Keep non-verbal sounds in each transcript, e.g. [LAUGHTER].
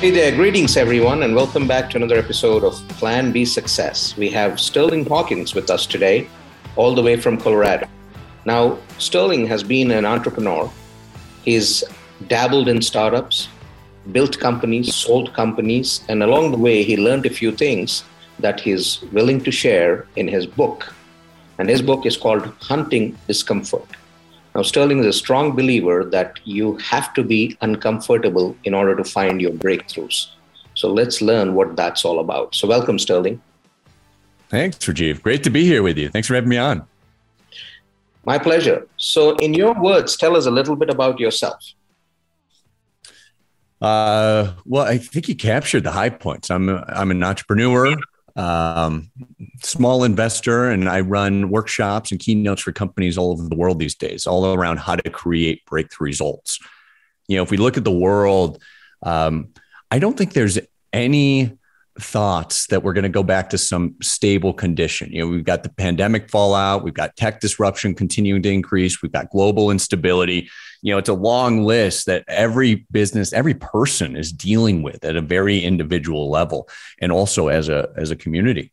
Hey there, greetings everyone, and welcome back to another episode of Plan B Success. We have Sterling Hawkins with us today, all the way from Colorado. Now, Sterling has been an entrepreneur. He's dabbled in startups, built companies, sold companies, and along the way, he learned a few things that he's willing to share in his book. And his book is called Hunting Discomfort. Now, Sterling is a strong believer that you have to be uncomfortable in order to find your breakthroughs. So let's learn what that's all about. So, welcome, Sterling. Thanks, Rajiv. Great to be here with you. Thanks for having me on. My pleasure. So, in your words, tell us a little bit about yourself. Uh, well, I think you captured the high points. I'm a, I'm an entrepreneur um, small investor, and I run workshops and keynotes for companies all over the world these days, all around how to create breakthrough results. You know, if we look at the world, um, I don't think there's any thoughts that we're going to go back to some stable condition. You know, we've got the pandemic fallout, we've got tech disruption continuing to increase, we've got global instability. You know it's a long list that every business every person is dealing with at a very individual level and also as a as a community.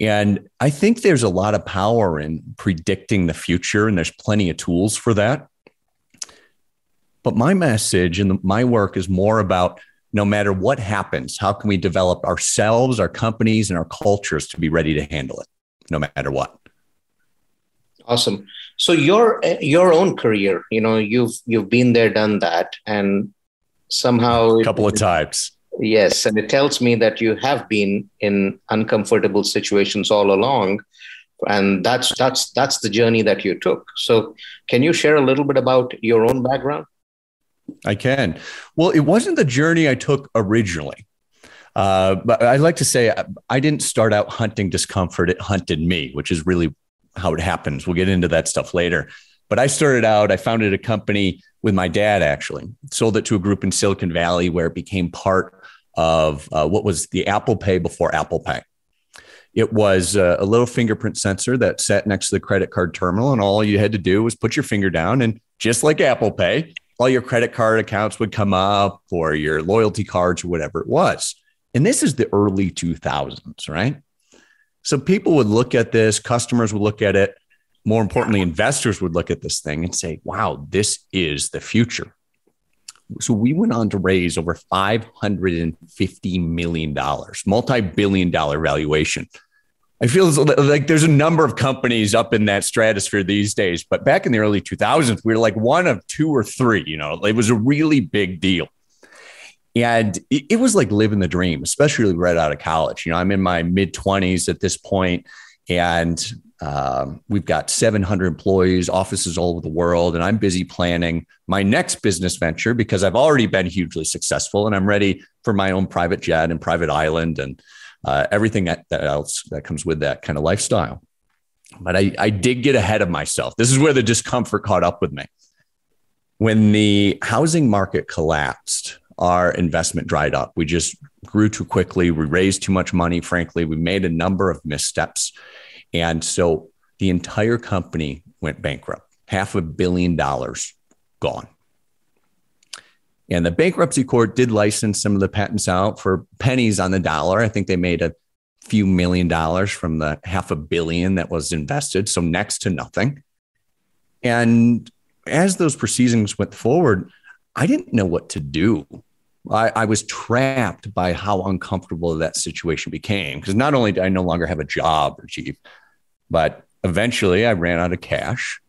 And i think there's a lot of power in predicting the future and there's plenty of tools for that. But my message and my work is more about no matter what happens how can we develop ourselves our companies and our cultures to be ready to handle it no matter what? Awesome. So your your own career you know you've you've been there done that and somehow a couple of times. Yes and it tells me that you have been in uncomfortable situations all along and that's that's that's the journey that you took. So can you share a little bit about your own background i can well it wasn't the journey i took originally uh, but I'd like to say I didn't start out hunting discomfort; it hunted me, which is really how it happens. We'll get into that stuff later. But I started out, I founded a company with my dad actually, sold it to a group in Silicon Valley where it became part of uh, what was the Apple Pay before Apple Pay. It was a, a little fingerprint sensor that sat next to the credit card terminal, and all you had to do was put your finger down, and just like Apple Pay, all your credit card accounts would come up or your loyalty cards or whatever it was. And this is the early 2000s, right? So people would look at this, customers would look at it. More importantly, investors would look at this thing and say, wow, this is the future. So we went on to raise over $550 million, multi billion dollar valuation. I feel like there's a number of companies up in that stratosphere these days, but back in the early 2000s, we were like one of two or three. You know, it was a really big deal. And it, was like living the dream, especially right out of college. You know, I'm in my mid 20s at this point, and um, we've got 700 employees, offices all over the world, and I'm busy planning my next business venture because I've already been hugely successful, and I'm ready for my own private jet and private island and uh, everything that, else that comes with that kind of lifestyle. But I, I did get ahead of myself. This is where the discomfort caught up with me. When the housing market collapsed, our investment dried up. We just grew too quickly. We raised too much money, frankly. We made a number of missteps. And so the entire company went bankrupt, half a billion dollars gone. And the bankruptcy court did license some of the patents out for pennies on the dollar. I think they made a few million dollars from the half a billion that was invested, so next to nothing. And as those proceedings went forward, I didn't know what to do. I, I was trapped by how uncomfortable that situation became. Because not only did I no longer have a job or chief, but eventually I ran out of cash.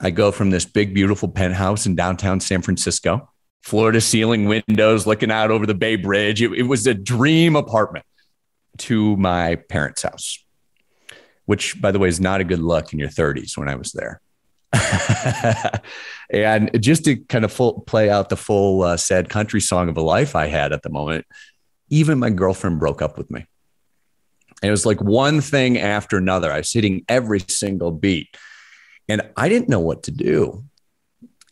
I go from this big, beautiful penthouse in downtown San Francisco, floor to ceiling windows looking out over the Bay Bridge. It, it was a dream apartment to my parents' house, which, by the way, is not a good look in your 30s when I was there. [LAUGHS] and just to kind of full, play out the full uh, sad country song of a life I had at the moment, even my girlfriend broke up with me. And it was like one thing after another. I was hitting every single beat, and I didn't know what to do.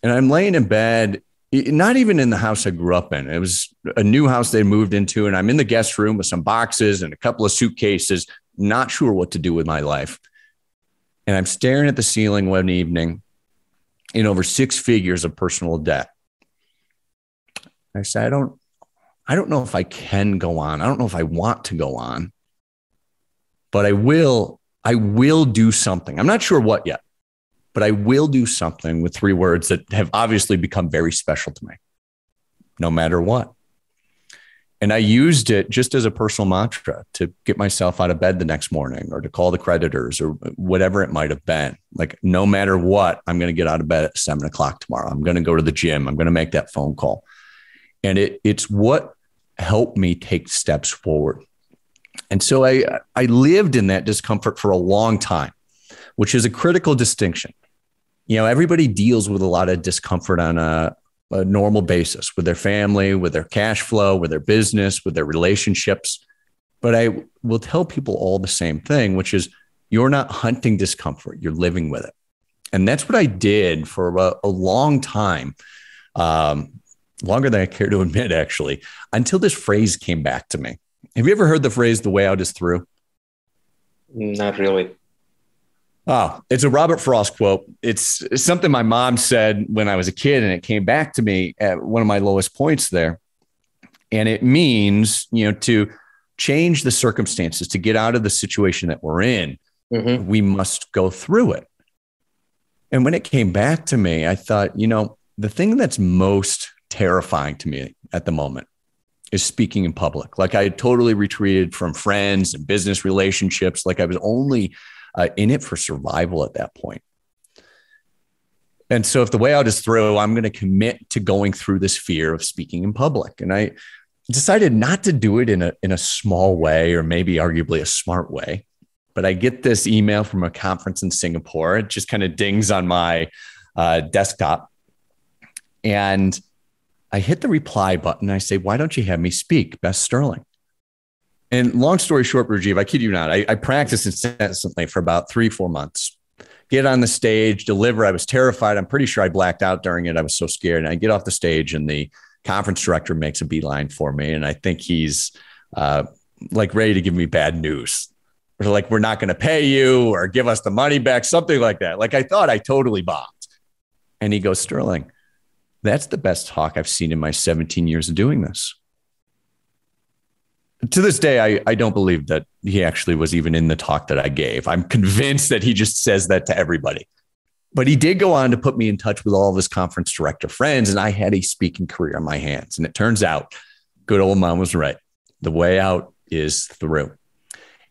And I'm laying in bed, not even in the house I grew up in. It was a new house they moved into, and I'm in the guest room with some boxes and a couple of suitcases, not sure what to do with my life. And I'm staring at the ceiling one evening in over six figures of personal debt. I said, I don't, I don't know if I can go on. I don't know if I want to go on, but I will, I will do something. I'm not sure what yet, but I will do something with three words that have obviously become very special to me, no matter what. And I used it just as a personal mantra to get myself out of bed the next morning or to call the creditors or whatever it might have been. Like, no matter what, I'm going to get out of bed at seven o'clock tomorrow. I'm going to go to the gym. I'm going to make that phone call. And it, it's what helped me take steps forward. And so I, I lived in that discomfort for a long time, which is a critical distinction. You know, everybody deals with a lot of discomfort on a, a normal basis with their family, with their cash flow, with their business, with their relationships. But I will tell people all the same thing, which is you're not hunting discomfort, you're living with it. And that's what I did for a, a long time, um, longer than I care to admit, actually, until this phrase came back to me. Have you ever heard the phrase, the way out is through? Not really. Oh, it's a Robert Frost quote. It's, something my mom said when I was a kid, and it came back to me at one of my lowest points there. And it means, you know, to change the circumstances, to get out of the situation that we're in, mm-hmm. we must go through it. And when it came back to me, I thought, you know, the thing that's most terrifying to me at the moment is speaking in public. Like I had totally retreated from friends and business relationships. Like I was only uh, in it for survival at that point. And so, if the way out is through, I'm going to commit to going through this fear of speaking in public. And I decided not to do it in a, in a small way or maybe arguably a smart way. But I get this email from a conference in Singapore. It just kind of dings on my uh, desktop. And I hit the reply button. I say, Why don't you have me speak, Beth Sterling? And long story short, Rajiv, I kid you not, I, I practiced incessantly for about three, four months. Get on the stage, deliver. I was terrified. I'm pretty sure I blacked out during it. I was so scared. And I get off the stage, and the conference director makes a beeline for me. And I think he's uh, like ready to give me bad news. Like, we're not going to pay you or give us the money back, something like that. Like, I thought I totally bombed. And he goes, Sterling, that's the best talk I've seen in my 17 years of doing this to this day, I, I don't believe that he actually was even in the talk that I gave. I'm convinced that he just says that to everybody. But he did go on to put me in touch with all of his conference director friends, and I had a speaking career on my hands. And it turns out, good old mom was right. The way out is through.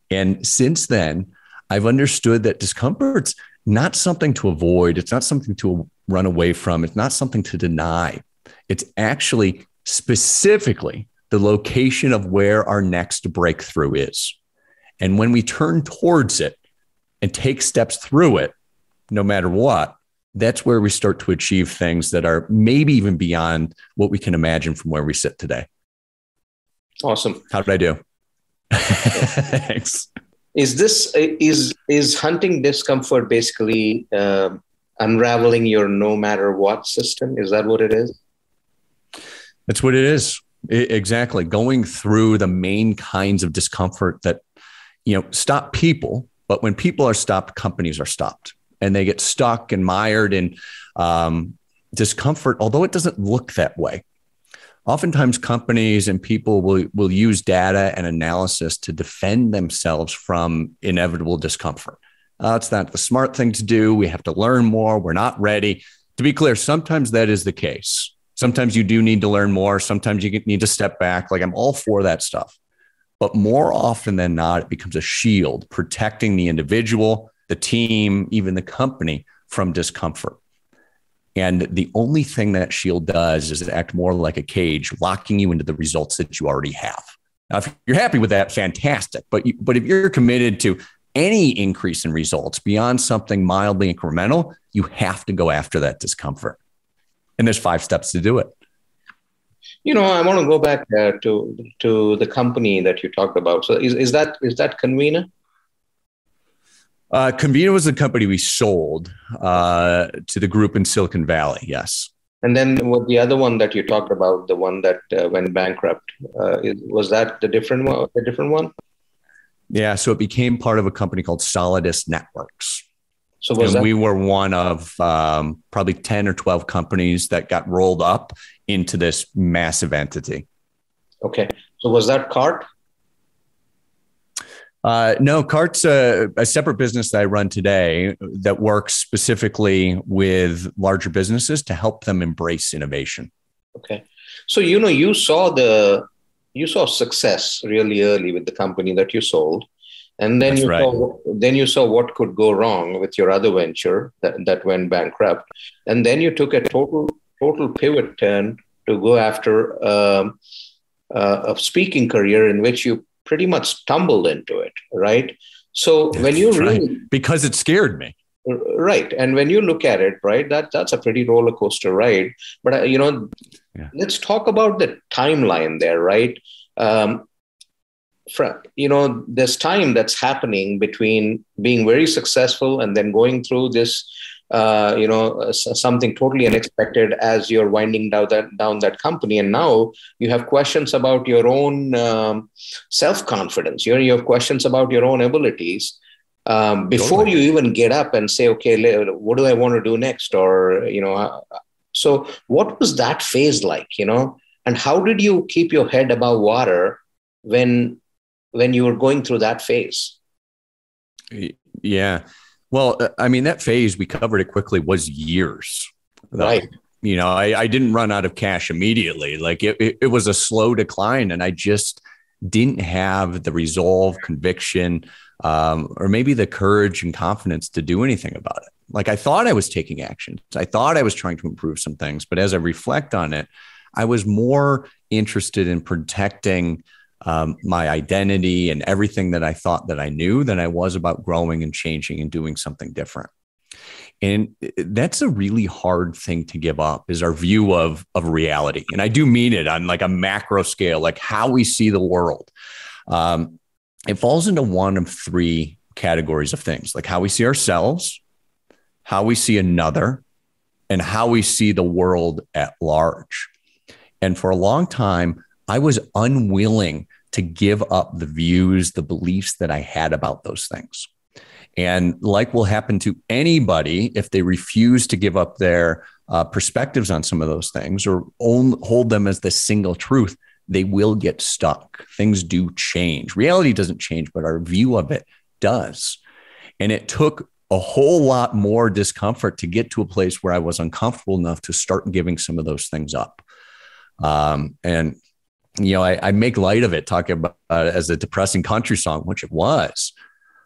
And since then, I've understood that discomfort's not something to avoid. It's not something to run away from. It's not something to deny. It's actually specifically the location of where our next breakthrough is. And when we turn towards it and take steps through it, no matter what, that's where we start to achieve things that are maybe even beyond what we can imagine from where we sit today. Awesome. How did I do? [LAUGHS] Thanks. Is this is is hunting discomfort basically uh, unraveling your no matter what system? Is that what it is? That's what it is. Exactly. Going through the main kinds of discomfort that, you know, stop people, but when people are stopped, companies are stopped and they get stuck and mired in um, discomfort, although it doesn't look that way. Oftentimes, companies and people will, will use data and analysis to defend themselves from inevitable discomfort. Uh, it's not the smart thing to do. We have to learn more. We're not ready. To be clear, sometimes that is the case. Sometimes you do need to learn more. Sometimes you need to step back. Like I'm all for that stuff. But more often than not, it becomes a shield protecting the individual, the team, even the company from discomfort. And the only thing that shield does is act more like a cage, locking you into the results that you already have. Now, if you're happy with that, fantastic. But, you, but if you're committed to any increase in results beyond something mildly incremental, you have to go after that discomfort and there's five steps to do it you know i want to go back uh, to to the company that you talked about so is, is that is that convener uh, Convener was the company we sold uh, to the group in Silicon Valley. Yes. And then what the other one that you talked about, the one that uh, went bankrupt, uh, was that the different one? The different one? Yeah. So it became part of a company called Solidus Networks. So and that- we were one of um, probably 10 or 12 companies that got rolled up into this massive entity. Okay. So was that Cart? Uh, no, Cart's a, a, separate business that I run today that works specifically with larger businesses to help them embrace innovation. Okay. So, you know, you saw the, you saw success really early with the company that you sold. And then you right. saw, then you saw what could go wrong with your other venture that, that went bankrupt. And then you took a total, total pivot turn to go after um, uh, a speaking career in which you pretty much stumbled into it, right? So when you really because it scared me, right? And when you look at it, right, that that's a pretty roller coaster ride. But uh, you know, yeah. let's talk about the timeline there, right? Um, from, you know, this time that's happening between being very successful and then going through this uh, you know uh, something totally unexpected as you're winding down that down that company. And now you have questions about your own um, self-confidence. You, you have questions about your own abilities um, before totally. you even get up and say okay what do i want to do next? Or you know uh, so what was that phase like you know? And how did you keep your head above water when when you were going through that phase yeah well, uh, I mean, that phase we covered it quickly was years. Right. You know, I, I didn't run out of cash immediately. Like it, it, it was a slow decline, and I just didn't have the resolve, conviction, um, or maybe the courage and confidence to do anything about it. Like I thought I was taking action. I thought I was trying to improve some things, but as I reflect on it, I was more interested in protecting um, my identity and everything that I thought that I knew than I was about growing and changing and doing something different. And that's a really hard thing to give up is our view of, of reality. And I do mean it on like a macro scale, like how we see the world. Um, it falls into one of three categories of things, like how we see ourselves, how we see another, and how we see the world at large. And for a long time, I was unwilling to give up the views, the beliefs that I had about those things. And like will happen to anybody if they refuse to give up their uh, perspectives on some of those things or own, hold them as the single truth, they will get stuck. Things do change. Reality doesn't change, but our view of it does. And it took a whole lot more discomfort to get to a place where I was uncomfortable enough to start giving some of those things up. Um, and you know, I, I, make light of it, talking about uh, as a depressing country song, which it was.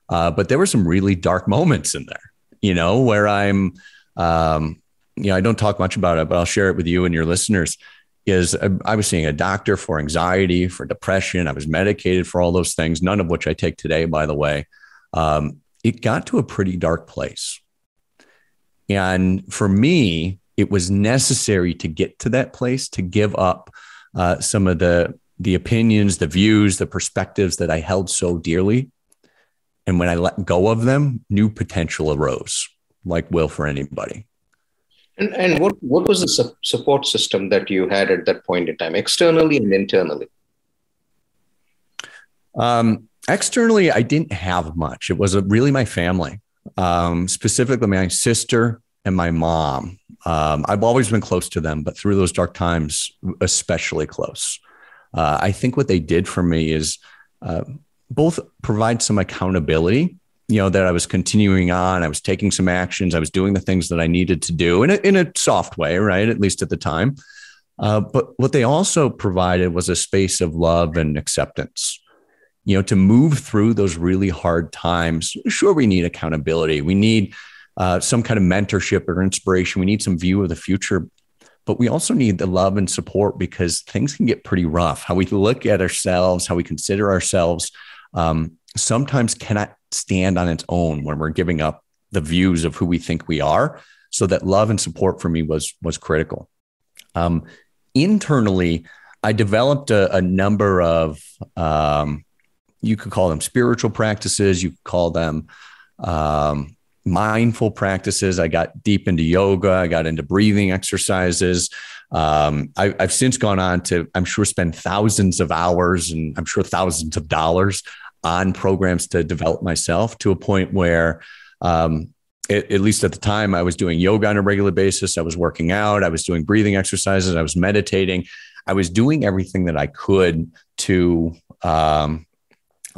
Uh, but there were some really dark moments in there, you know, where I'm, um, you know, I don't talk much about it, but I'll share it with you and your listeners. Is I, I was seeing a doctor for anxiety, for depression. I was medicated for all those things, none of which I take today, by the way. Um, it got to a pretty dark place. And for me, it was necessary to get to that place to give up uh, some of the the opinions, the views, the perspectives that I held so dearly. And when I let go of them, new potential arose, like will for anybody. And, and what, what was the su- support system that you had at that point in time, externally and internally? Um, externally, I didn't have much. It was a, really my family, um, specifically my sister and my mom. Um, I've always been close to them, but through those dark times, especially close. Uh, I think what they did for me is uh, both provide some accountability, you know, that I was continuing on, I was taking some actions, I was doing the things that I needed to do in a, in a soft way, right? At least at the time. Uh, but what they also provided was a space of love and acceptance. You know, to move through those really hard times, sure, we need accountability. We need uh, some kind of mentorship or inspiration. We need some view of the future, but we also need the love and support because things can get pretty rough. How we look at ourselves, how we consider ourselves, um, sometimes cannot stand on its own when we're giving up the views of who we think we are. So that love and support for me was was critical. Um, internally, I developed a, a number of um, you could call them spiritual practices. You could call them um, mindful practices. I got deep into yoga. I got into breathing exercises. Um, I, have since gone on to, I'm sure, spend thousands of hours and I'm sure thousands of dollars on programs to develop myself to a point where, um, at least at the time, I was doing yoga on a regular basis. I was working out. I was doing breathing exercises. I was meditating. I was doing everything that I could to um,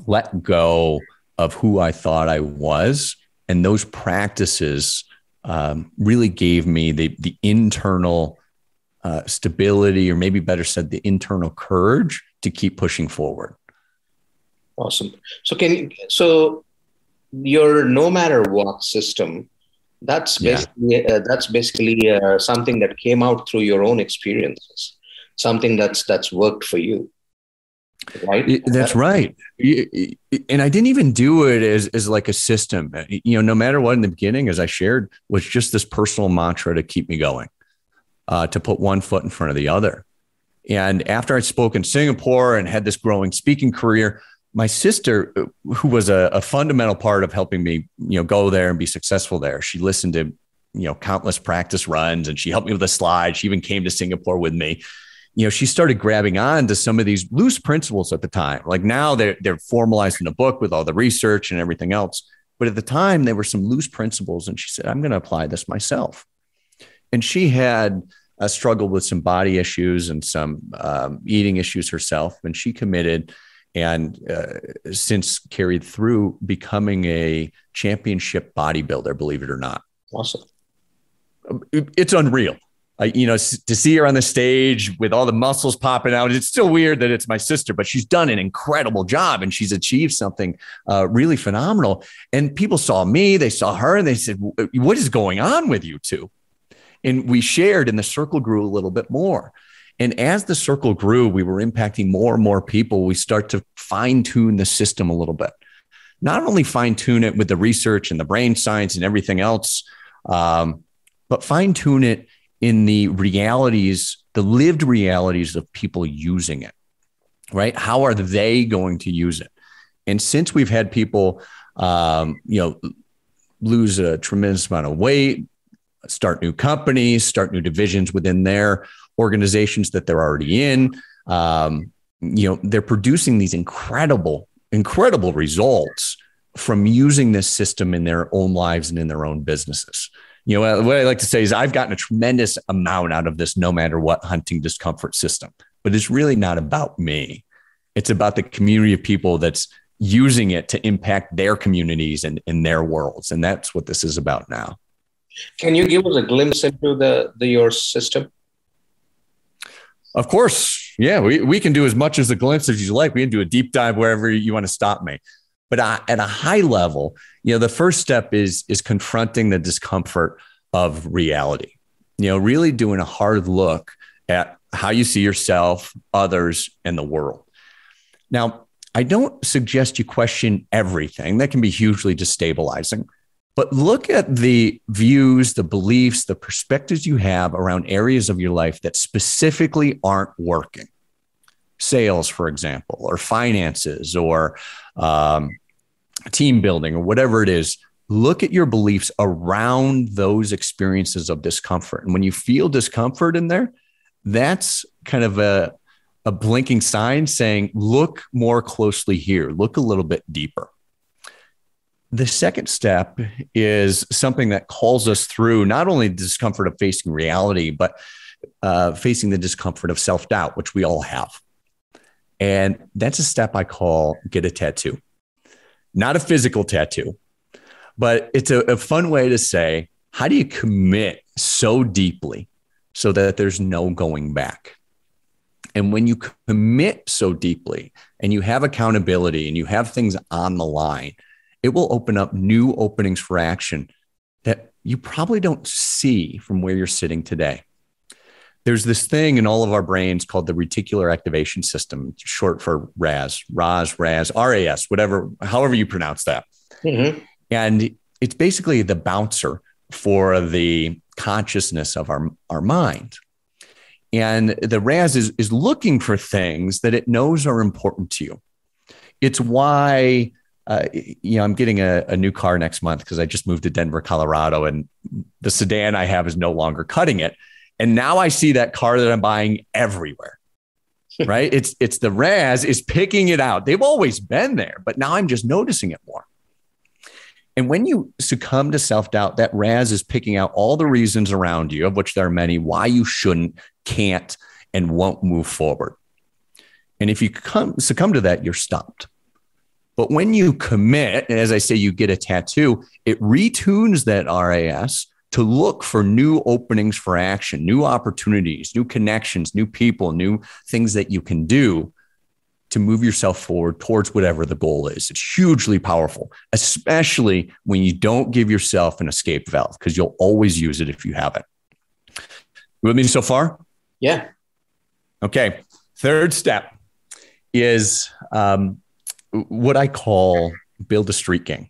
let go of who I thought I was. And those practices um, really gave me the, the internal uh, stability, or maybe better said, the internal courage to keep pushing forward. Awesome. So, can you, so your no matter what system that's basically yeah. uh, that's basically uh, something that came out through your own experiences something that's that's worked for you right that's right and i didn't even do it as, as like a system you know no matter what in the beginning as i shared was just this personal mantra to keep me going uh, to put one foot in front of the other and after i'd spoken in singapore and had this growing speaking career my sister, uh, who was a, a, fundamental part of helping me, you know, go there and be successful there, she listened to, you know, countless practice runs and she helped me with the slides. She even came to Singapore with me. You know, she started grabbing on to some of these loose principles at the time. Like now they're they're formalized in a book with all the research and everything else. But at the time, there were some loose principles, and she said, "I'm going to apply this myself." And she had a struggle with some body issues and some um, eating issues herself, and she committed and uh, since carried through becoming a championship bodybuilder, believe it or not. Awesome. It's unreal. You know, to see her on the stage with all the muscles popping out, it's still weird that it's my sister, but she's done an incredible job and she's achieved something uh, really phenomenal. And people saw me, they saw her, and they said, What is going on with you two? And we shared, and the circle grew a little bit more. And as the circle grew, we were impacting more and more people. We start to fine tune the system a little bit. Not only fine tune it with the research and the brain science and everything else, um, but fine tune it in the realities, the lived realities of people using it, right? How are they going to use it? And since we've had people, um, you know, lose a tremendous amount of weight, start new companies, start new divisions within their organizations that they're already in. Um, you know, they're producing these incredible, incredible results from using this system in their own lives and in their own businesses. You know, what I like to say is I've gotten a tremendous amount out of this no matter what hunting discomfort system, but it's really not about me. It's about the community of people that's using it to impact their communities and in their worlds. And that's what this is about now. Can you give us a glimpse into the, the your system? Of course. Yeah, we, we can do as much as a glimpse as you like. We can do a deep dive wherever you want to stop me. But at a high level, you know, the first step is is confronting the discomfort of reality. You know, really doing a hard look at how you see yourself, others, and the world. Now, I don't suggest you question everything. That can be hugely destabilizing. But look at the views, the beliefs, the perspectives you have around areas of your life that specifically aren't working. Sales, for example, or finances, or um, team building, or whatever it is. Look at your beliefs around those experiences of discomfort. And when you feel discomfort in there, that's kind of a, a blinking sign saying, look more closely here, look a little bit deeper. The second step is something that calls us through not only the discomfort of facing reality, but uh, facing the discomfort of self doubt, which we all have. And that's a step I call get a tattoo, not a physical tattoo, but it's a, a fun way to say, how do you commit so deeply so that there's no going back? And when you commit so deeply and you have accountability and you have things on the line, it will open up new openings for action that you probably don't see from where you're sitting today. There's this thing in all of our brains called the reticular activation system, short for RAS, RAS, RAS, RAS, whatever, however you pronounce that. Mm-hmm. And it's basically the bouncer for the consciousness of our, our mind. And the RAS is, is looking for things that it knows are important to you. It's why uh, you know, I'm getting a, a new car next month because I just moved to Denver, Colorado, and the sedan I have is no longer cutting it. And now I see that car that I'm buying everywhere. [LAUGHS] right? It's it's the RAS is picking it out. They've always been there, but now I'm just noticing it more. And when you succumb to self doubt, that RAS is picking out all the reasons around you, of which there are many, why you shouldn't, can't, and won't move forward. And if you come, succumb to that, you're stopped. But when you commit, and as I say, you get a tattoo, it retunes that RAS to look for new openings for action, new opportunities, new connections, new people, new things that you can do to move yourself forward towards whatever the goal is. It's hugely powerful, especially when you don't give yourself an escape valve, because you'll always use it if you have it. You with me so far? Yeah. Okay. Third step is um, what I call build a street gang.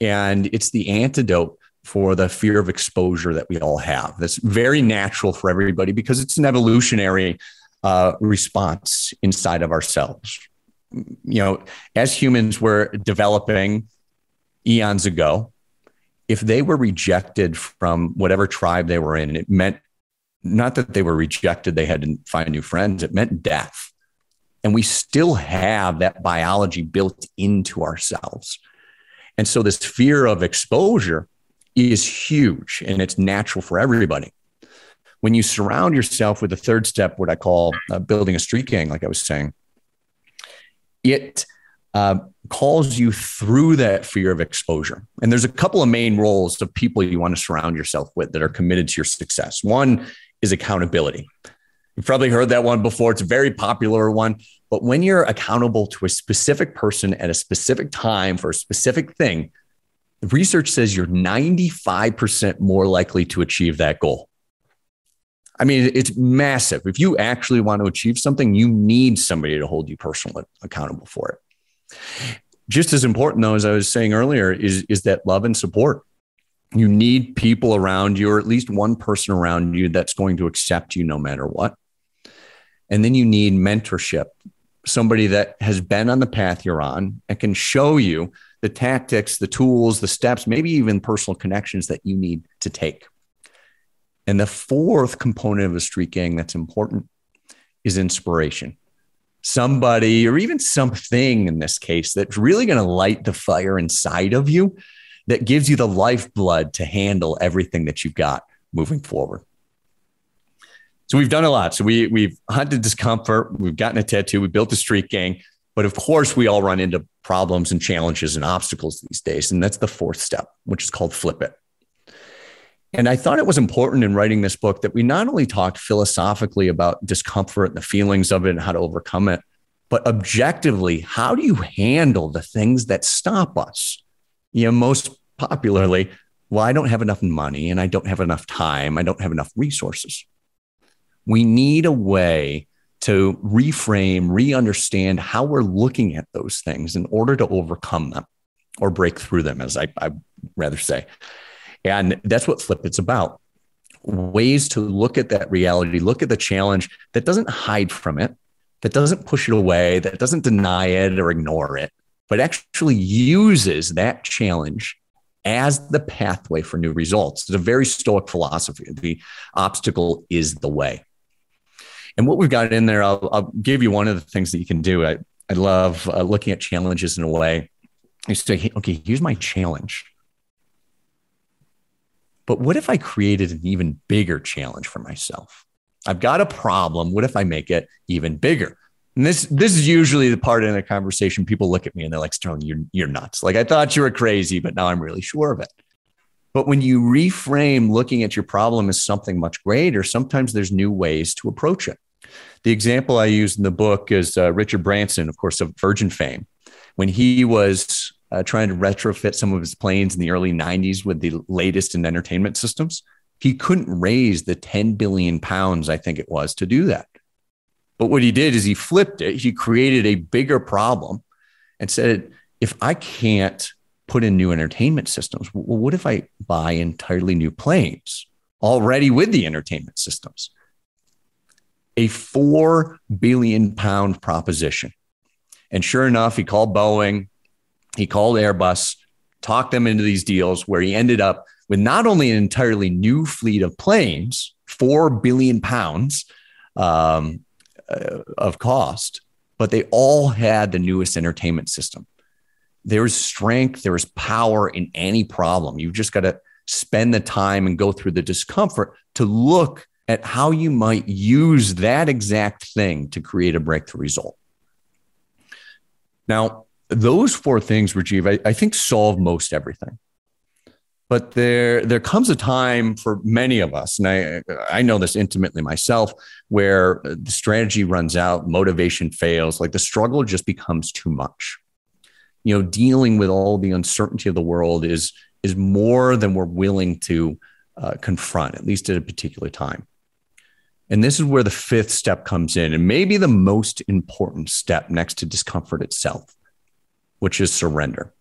And it's the antidote for the fear of exposure that we all have. That's very natural for everybody because it's an evolutionary uh, response inside of ourselves. You know, as humans were developing eons ago, if they were rejected from whatever tribe they were in, it meant not that they were rejected, they had to find new friends, it meant death. And we still have that biology built into ourselves. And so this fear of exposure is huge and it's natural for everybody. When you surround yourself with the third step, what I call uh, building a street gang, like I was saying, it uh, calls you through that fear of exposure. And there's a couple of main roles of people you want to surround yourself with that are committed to your success. One is accountability. You've probably heard that one before. It's a very popular one. But when you're accountable to a specific person at a specific time for a specific thing, research says you're 95% more likely to achieve that goal. I mean, it's massive. If you actually want to achieve something, you need somebody to hold you personally accountable for it. Just as important, though, as I was saying earlier, is, is that love and support. You need people around you, or at least one person around you that's going to accept you no matter what. And then you need mentorship, somebody that has been on the path you're on and can show you the tactics, the tools, the steps, maybe even personal connections that you need to take. And the fourth component of a street gang that's important is inspiration. Somebody or even something in this case that's really going to light the fire inside of you that gives you the lifeblood to handle everything that you've got moving forward. So we've done a lot. So we we've hunted discomfort, we've gotten a tattoo, we built a street gang, but of course we all run into problems and challenges and obstacles these days. And that's the fourth step, which is called flip it. And I thought it was important in writing this book that we not only talked philosophically about discomfort and the feelings of it and how to overcome it, but objectively, how do you handle the things that stop us? You know, most popularly, well, I don't have enough money and I don't have enough time. I don't have enough resources. We need a way to reframe, re understand how we're looking at those things in order to overcome them or break through them, as I, I rather say. And that's what Flip It's about ways to look at that reality, look at the challenge that doesn't hide from it, that doesn't push it away, that doesn't deny it or ignore it, but actually uses that challenge as the pathway for new results. It's a very stoic philosophy. The obstacle is the way. And what we've got in there, I'll, I'll give you one of the things that you can do. I, I love uh, looking at challenges in a way. You say, okay, here's my challenge. But what if I created an even bigger challenge for myself? I've got a problem. What if I make it even bigger? And this this is usually the part in a conversation people look at me and they're like, Sterling, you're you're nuts. Like I thought you were crazy, but now I'm really sure of it. But when you reframe looking at your problem as something much greater, sometimes there's new ways to approach it. The example I use in the book is uh, Richard Branson, of course, of Virgin fame. When he was uh, trying to retrofit some of his planes in the early 90s with the latest in entertainment systems, he couldn't raise the 10 billion pounds, I think it was, to do that. But what he did is he flipped it. He created a bigger problem and said, if I can't put in new entertainment systems, well, what if I buy entirely new planes already with the entertainment systems? A four billion pound proposition. And sure enough, he called Boeing, he called Airbus, talked them into these deals where he ended up with not only an entirely new fleet of planes, four billion pounds um, uh, of cost, but they all had the newest entertainment system there's strength, there's power in any problem. You've just got to spend the time and go through the discomfort to look at how you might use that exact thing to create a breakthrough result. Now, those four things, Rajiv, I, I think solve most everything. But there, there comes a time for many of us, and I, I know this intimately myself, where the strategy runs out, motivation fails, like the struggle just becomes too much. You know, dealing with all the uncertainty of the world is is more than we're willing to uh, confront, at least at a particular time. And this is where the fifth step comes in, and maybe the most important step next to discomfort itself, which is surrender.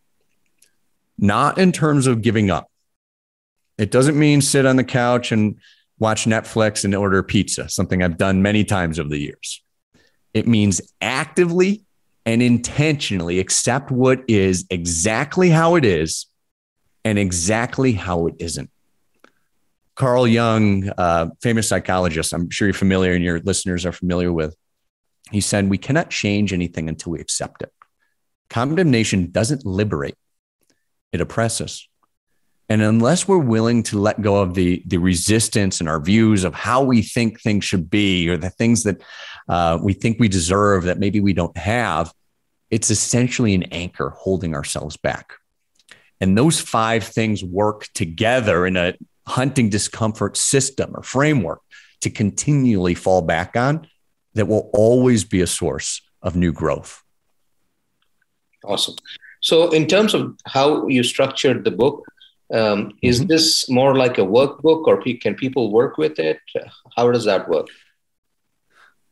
Not in terms of giving up, it doesn't mean sit on the couch and watch Netflix and order pizza, something I've done many times over the years. It means actively and intentionally accept what is exactly how it is and exactly how it isn't. Carl Jung, uh, famous psychologist, I'm sure you're familiar and your listeners are familiar with, he said, We cannot change anything until we accept it. Condemnation doesn't liberate, it oppresses. And unless we're willing to let go of the, the resistance and our views of how we think things should be or the things that uh, we think we deserve that maybe we don't have, it's essentially an anchor holding ourselves back. And those five things work together in a hunting discomfort system or framework to continually fall back on that will always be a source of new growth. Awesome. So, in terms of how you structured the book, um, is mm-hmm. this more like a workbook, or can people work with it? How does that work?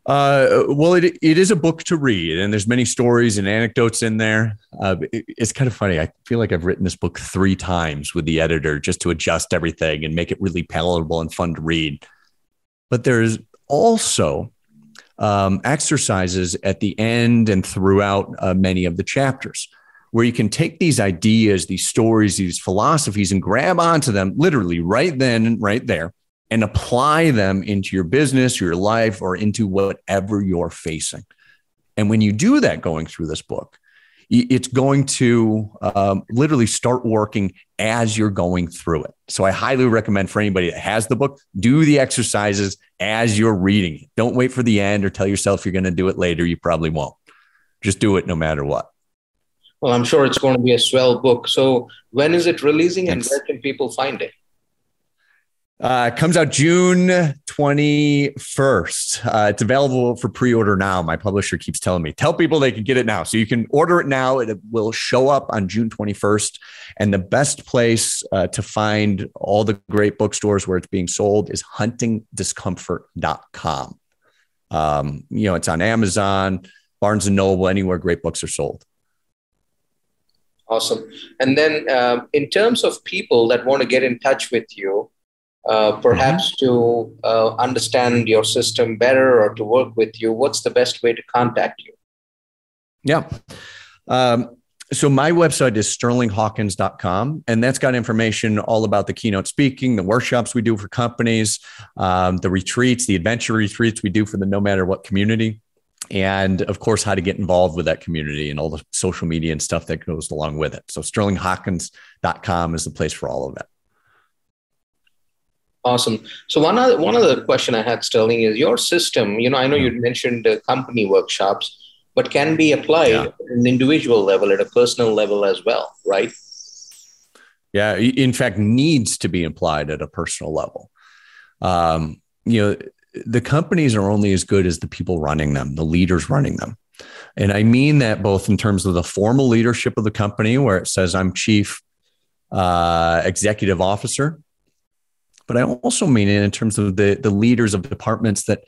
Uh, well, it, it is a book to read, and there's many stories and anecdotes in there. Uh, it, it's kind of funny. I feel like I've written this book three times with the editor just to adjust everything and make it really palatable and fun to read. But there's also um, exercises at the end and throughout uh, many of the chapters where you can take these ideas, these stories, these philosophies and grab onto them literally right then and right there and apply them into your business, your life, or into whatever you're facing. And when you do that going through this book, it's going to um, literally start working as you're going through it. So I highly recommend for anybody that has the book, do the exercises as you're reading it. Don't wait for the end or tell yourself you're going to do it later. You probably won't. Just do it no matter what. Well, I'm sure it's going to be a swell book. So, when is it releasing and where can people find it? Uh, it comes out June 21st. Uh, it's available for pre order now. My publisher keeps telling me, tell people they can get it now. So you can order it now. It will show up on June 21st. And the best place uh, to find all the great bookstores where it's being sold is huntingdiscomfort.com. Um, you know, it's on Amazon, Barnes and Noble, anywhere great books are sold. Awesome. And then, uh, in terms of people that want to get in touch with you, uh, perhaps mm-hmm. to uh, understand your system better or to work with you, what's the best way to contact you? Yeah. Um, so my website is sterlinghawkins.com, and that's got information all about the keynote speaking, the workshops we do for companies, um, the retreats, the adventure retreats we do for the no matter what community and of course how to get involved with that community and all the social media and stuff that goes along with it. So sterlinghawkins.com is the place for all of it awesome. So one other one other question i had sterling is your system you know i know you mentioned uh, company workshops but can be applied yeah. at an individual level at a personal level as well right? Yeah in fact needs to be applied at a personal level. Um, you know the companies are only as good as the people running them, the leaders running them. And I mean that both in terms of the formal leadership of the company, where it says I'm chief uh, executive officer, but I also mean it in terms of the, the leaders of departments that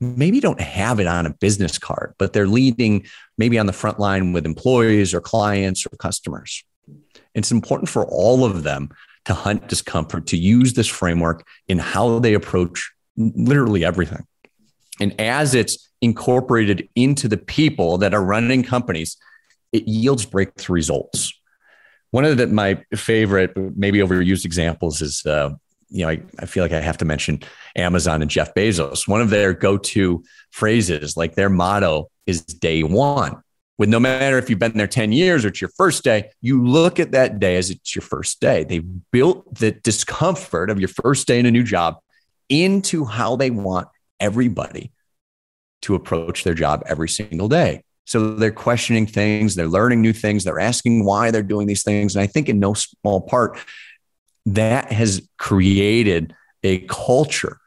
maybe don't have it on a business card, but they're leading maybe on the front line with employees or clients or customers. It's important for all of them to hunt discomfort, to use this framework in how they approach literally everything. And as it's incorporated into the people that are running companies, it yields breakthrough results. One of the, my favorite, maybe overused examples is, uh, you know, I, I feel like I have to mention Amazon and Jeff Bezos. One of their go to phrases, like their motto is day one. With no matter if you've been there 10 years or it's your first day, you look at that day as it's your first day. They built the discomfort of your first day in a new job into how they want everybody to approach their job every single day. So they're questioning things, they're learning new things, they're asking why they're doing these things. And I think in no small part, that has created a culture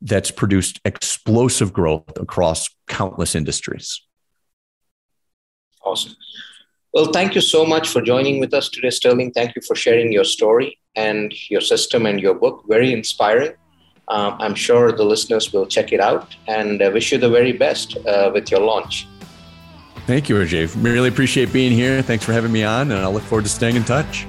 that's produced explosive growth across countless industries. Awesome. Well, thank you so much for joining with us today, Sterling. Thank you for sharing your story and your system and your book. Very inspiring. Um, I'm sure the listeners will check it out and uh, wish you the very best uh, with your launch. Thank you, Ajay. Really appreciate being here. Thanks for having me on, and I look forward to staying in touch.